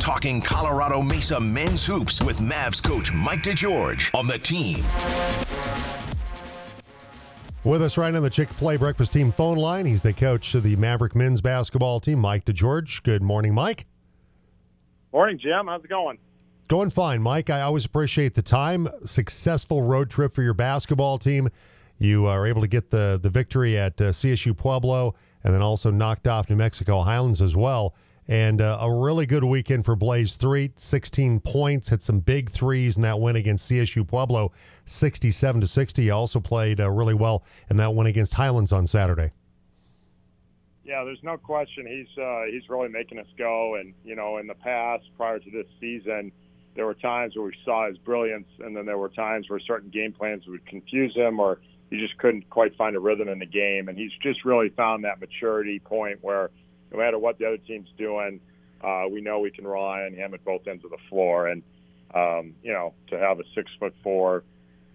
Talking Colorado Mesa men's hoops with Mavs coach Mike DeGeorge on the team. With us right on the Chick fil A breakfast team phone line, he's the coach of the Maverick men's basketball team, Mike DeGeorge. Good morning, Mike. Morning, Jim. How's it going? Going fine, Mike. I always appreciate the time. Successful road trip for your basketball team. You are able to get the, the victory at uh, CSU Pueblo and then also knocked off New Mexico Highlands as well. And uh, a really good weekend for Blaze 3, 16 points, hit some big threes in that win against CSU Pueblo, 67 to 60. Also played uh, really well in that win against Highlands on Saturday. Yeah, there's no question he's uh, he's really making us go. And you know, in the past, prior to this season, there were times where we saw his brilliance, and then there were times where certain game plans would confuse him, or he just couldn't quite find a rhythm in the game. And he's just really found that maturity point where no matter what the other team's doing, uh, we know we can rely on him at both ends of the floor. And um, you know, to have a six foot four,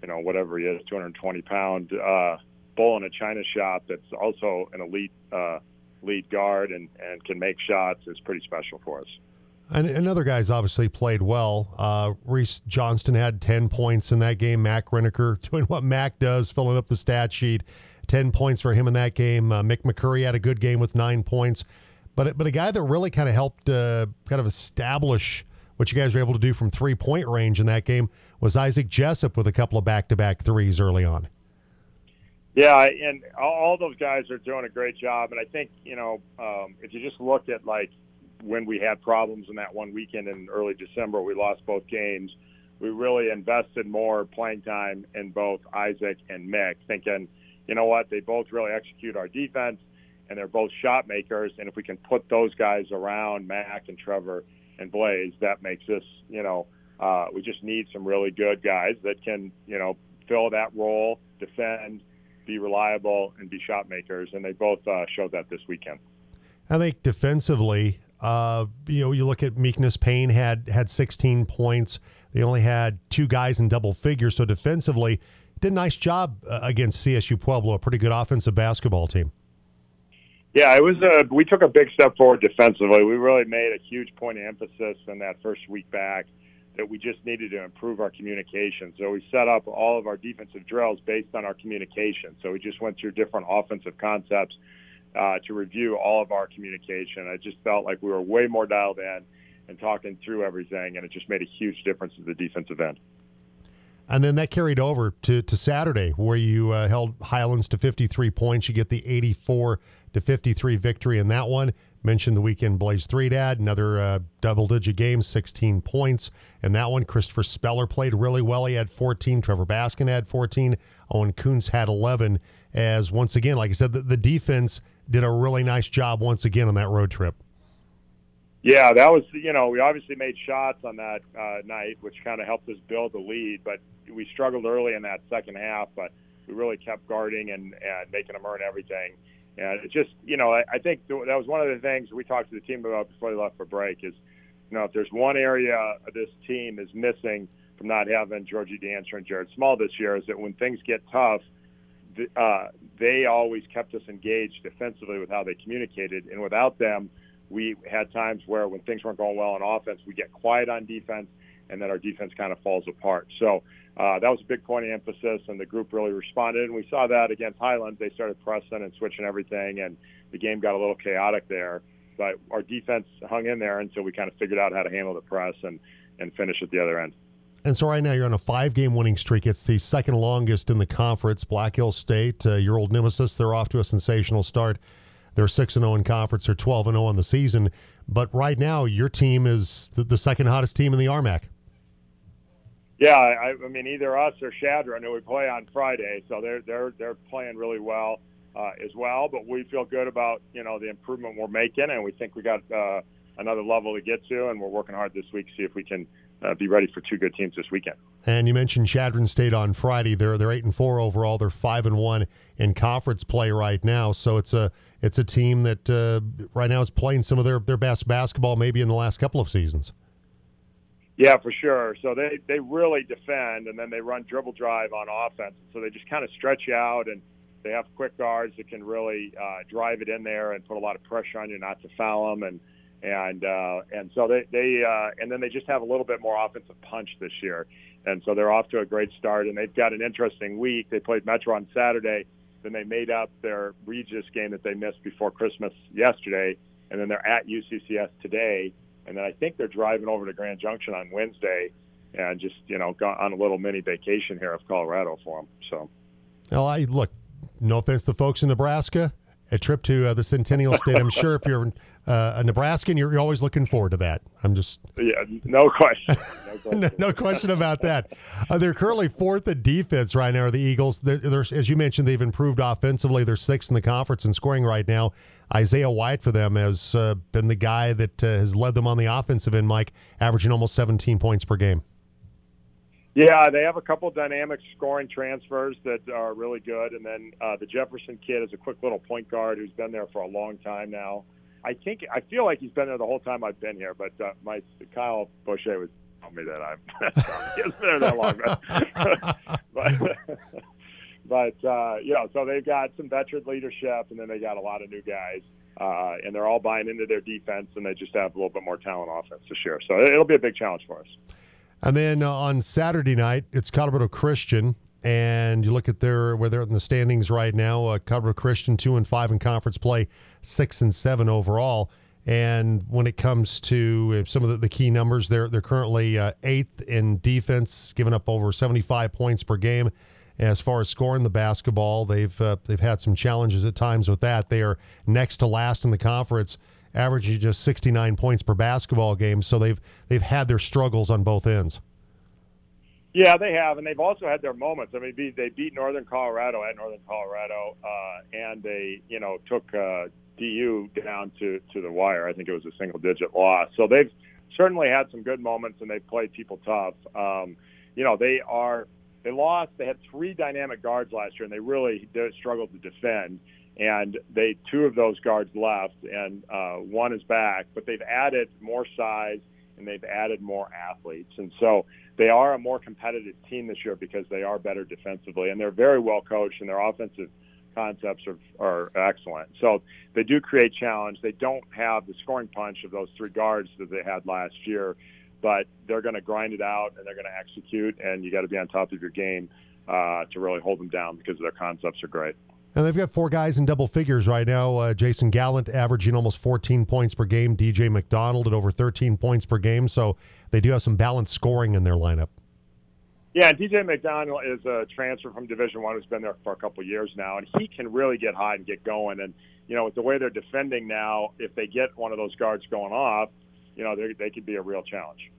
you know, whatever he is, 220 pound uh, bull in a china shop that's also an elite uh, lead guard and and can make shots is pretty special for us. And, and other guys obviously played well. Uh, Reese Johnston had 10 points in that game. Mac Riniker doing what Mac does, filling up the stat sheet. 10 points for him in that game. Uh, Mick McCurry had a good game with nine points. But but a guy that really kind of helped uh, kind of establish what you guys were able to do from three point range in that game was Isaac Jessup with a couple of back to back threes early on. Yeah, and all those guys are doing a great job. And I think you know um, if you just look at like when we had problems in that one weekend in early December, we lost both games. We really invested more playing time in both Isaac and Mick, thinking, you know what, they both really execute our defense and they're both shot makers. And if we can put those guys around Mac and Trevor and Blaze, that makes us, you know, uh, we just need some really good guys that can, you know, fill that role, defend, be reliable, and be shot makers. And they both uh, showed that this weekend. I think defensively, uh, you know, you look at Meekness Payne had had 16 points. They only had two guys in double figures, so defensively did a nice job uh, against CSU Pueblo, a pretty good offensive basketball team. Yeah, it was a. We took a big step forward defensively. We really made a huge point of emphasis in that first week back that we just needed to improve our communication. So we set up all of our defensive drills based on our communication. So we just went through different offensive concepts uh, to review all of our communication. I just felt like we were way more dialed in and talking through everything, and it just made a huge difference at the defensive end. And then that carried over to, to Saturday, where you uh, held Highlands to 53 points. You get the 84 to 53 victory in that one. Mentioned the weekend Blaze three dad, another uh, double digit game, 16 points. And that one, Christopher Speller played really well. He had 14. Trevor Baskin had 14. Owen Kuntz had 11. As once again, like I said, the, the defense did a really nice job once again on that road trip. Yeah, that was you know we obviously made shots on that uh, night, which kind of helped us build the lead. But we struggled early in that second half, but we really kept guarding and, and making them earn everything. And it just you know I, I think that was one of the things we talked to the team about before they left for break is you know if there's one area this team is missing from not having Georgie Dancer and Jared Small this year is that when things get tough, uh, they always kept us engaged defensively with how they communicated, and without them we had times where when things weren't going well on offense, we get quiet on defense, and then our defense kind of falls apart. So uh, that was a big point of emphasis, and the group really responded. And we saw that against Highlands; they started pressing and switching everything, and the game got a little chaotic there. But our defense hung in there until we kind of figured out how to handle the press and and finish at the other end. And so right now you're on a five-game winning streak. It's the second longest in the conference. Black Hills State, uh, your old nemesis, they're off to a sensational start. They're six and zero oh in conference. They're twelve and zero oh on the season. But right now, your team is the, the second hottest team in the RMAC. Yeah, I, I mean either us or Chadron, who we play on Friday, so they're they're they're playing really well uh, as well. But we feel good about you know the improvement we're making, and we think we got uh, another level to get to, and we're working hard this week to see if we can uh, be ready for two good teams this weekend. And you mentioned Chadron State on Friday. They're they're eight and four overall. They're five and one in conference play right now. So it's a it's a team that uh, right now is playing some of their their best basketball maybe in the last couple of seasons. Yeah, for sure. So they they really defend, and then they run dribble drive on offense. So they just kind of stretch out, and they have quick guards that can really uh, drive it in there and put a lot of pressure on you not to foul them and and uh, and so they they uh, and then they just have a little bit more offensive punch this year, and so they're off to a great start, and they've got an interesting week. They played Metro on Saturday, then they made up their Regis game that they missed before Christmas yesterday, and then they're at UCCS today, and then I think they're driving over to Grand Junction on Wednesday, and just you know on a little mini vacation here of Colorado for them. So, well, I look. No offense to folks in Nebraska, a trip to uh, the Centennial State. I'm sure if you're uh, a Nebraskan, you're, you're, always looking forward to that. I'm just yeah, no question, no question, no, no question about that. Uh, they're currently fourth in defense right now. Are the Eagles? They're, they're, as you mentioned, they've improved offensively. They're sixth in the conference in scoring right now. Isaiah White for them has uh, been the guy that uh, has led them on the offensive end. Mike, averaging almost 17 points per game. Yeah, they have a couple dynamic scoring transfers that are really good, and then uh, the Jefferson kid is a quick little point guard who's been there for a long time now. I think I feel like he's been there the whole time I've been here, but uh, my Kyle Boucher was telling me that I'm been there that long, but but, but uh, you know, so they've got some veteran leadership, and then they got a lot of new guys. Uh, and they're all buying into their defense, and they just have a little bit more talent offense this year. So it'll be a big challenge for us. And then uh, on Saturday night, it's Colorado Christian, and you look at their where they're in the standings right now. Uh, Colorado Christian two and five in conference play, six and seven overall. And when it comes to uh, some of the, the key numbers, they're they're currently uh, eighth in defense, giving up over 75 points per game. As far as scoring the basketball, they've uh, they've had some challenges at times with that. They are next to last in the conference averaging just 69 points per basketball game. So they've they've had their struggles on both ends. Yeah, they have, and they've also had their moments. I mean, they beat Northern Colorado at Northern Colorado, uh, and they you know took uh, DU down to to the wire. I think it was a single digit loss. So they've certainly had some good moments, and they've played people tough. Um, you know, they are they lost. They had three dynamic guards last year, and they really struggled to defend and they two of those guards left, and uh, one is back. But they've added more size and they've added more athletes, and so they are a more competitive team this year because they are better defensively and they're very well coached and their offensive concepts are, are excellent. So they do create challenge. They don't have the scoring punch of those three guards that they had last year, but they're going to grind it out and they're going to execute. And you got to be on top of your game uh, to really hold them down because their concepts are great. And they've got four guys in double figures right now. Uh, Jason Gallant averaging almost 14 points per game. DJ McDonald at over 13 points per game. So they do have some balanced scoring in their lineup. Yeah, DJ McDonald is a transfer from Division One who's been there for a couple years now, and he can really get hot and get going. And you know, with the way they're defending now, if they get one of those guards going off, you know, they could be a real challenge.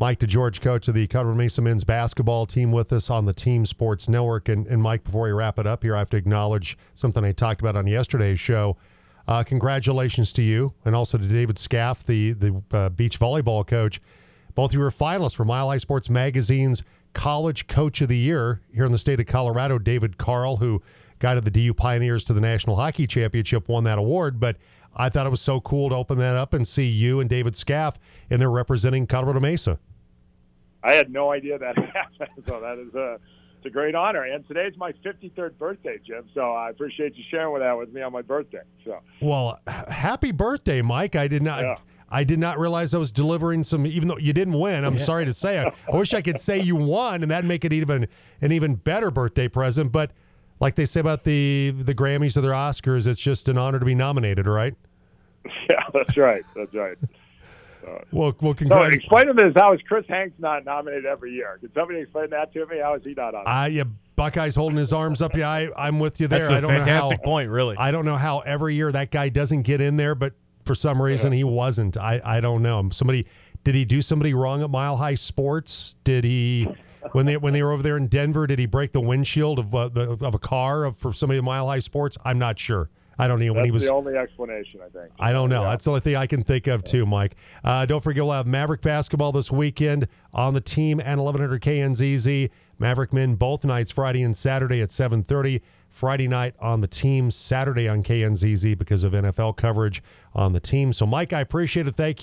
Mike DeGeorge, coach of the Colorado Mesa men's basketball team, with us on the Team Sports Network. And, and, Mike, before we wrap it up here, I have to acknowledge something I talked about on yesterday's show. Uh, congratulations to you and also to David Scaff, the, the uh, beach volleyball coach. Both of you were finalists for Mile High Sports Magazine's College Coach of the Year here in the state of Colorado. David Carle, who guided the DU Pioneers to the National Hockey Championship, won that award. But I thought it was so cool to open that up and see you and David Scaff and they're representing Colorado Mesa. I had no idea that happened. So that is a it's a great honor. And today's my 53rd birthday, Jim. So I appreciate you sharing with that with me on my birthday. So well, happy birthday, Mike. I did not. Yeah. I did not realize I was delivering some. Even though you didn't win, I'm yeah. sorry to say. I, I wish I could say you won, and that'd make it even an even better birthday present. But like they say about the the Grammys or their Oscars, it's just an honor to be nominated, right? Yeah, that's right. That's right. So, well, well, congrats. So explain to me how is Chris Hanks not nominated every year? Can somebody explain that to me? How is he not on? Uh, yeah, Buckeyes holding his arms up. Yeah, I, I'm with you there. That's a I don't fantastic know how, point, really. I don't know how every year that guy doesn't get in there, but for some reason yeah. he wasn't. I, I don't know. Somebody did he do somebody wrong at Mile High Sports? Did he when they when they were over there in Denver? Did he break the windshield of uh, the, of a car of, for somebody at Mile High Sports? I'm not sure. I don't know when he was the only explanation. I think. I don't know. Yeah. That's the only thing I can think of too, Mike. Uh, don't forget we'll have Maverick basketball this weekend on the team and 1100 KNZZ. Maverick men both nights, Friday and Saturday at 7:30. Friday night on the team, Saturday on KNZZ because of NFL coverage on the team. So, Mike, I appreciate it. Thank you.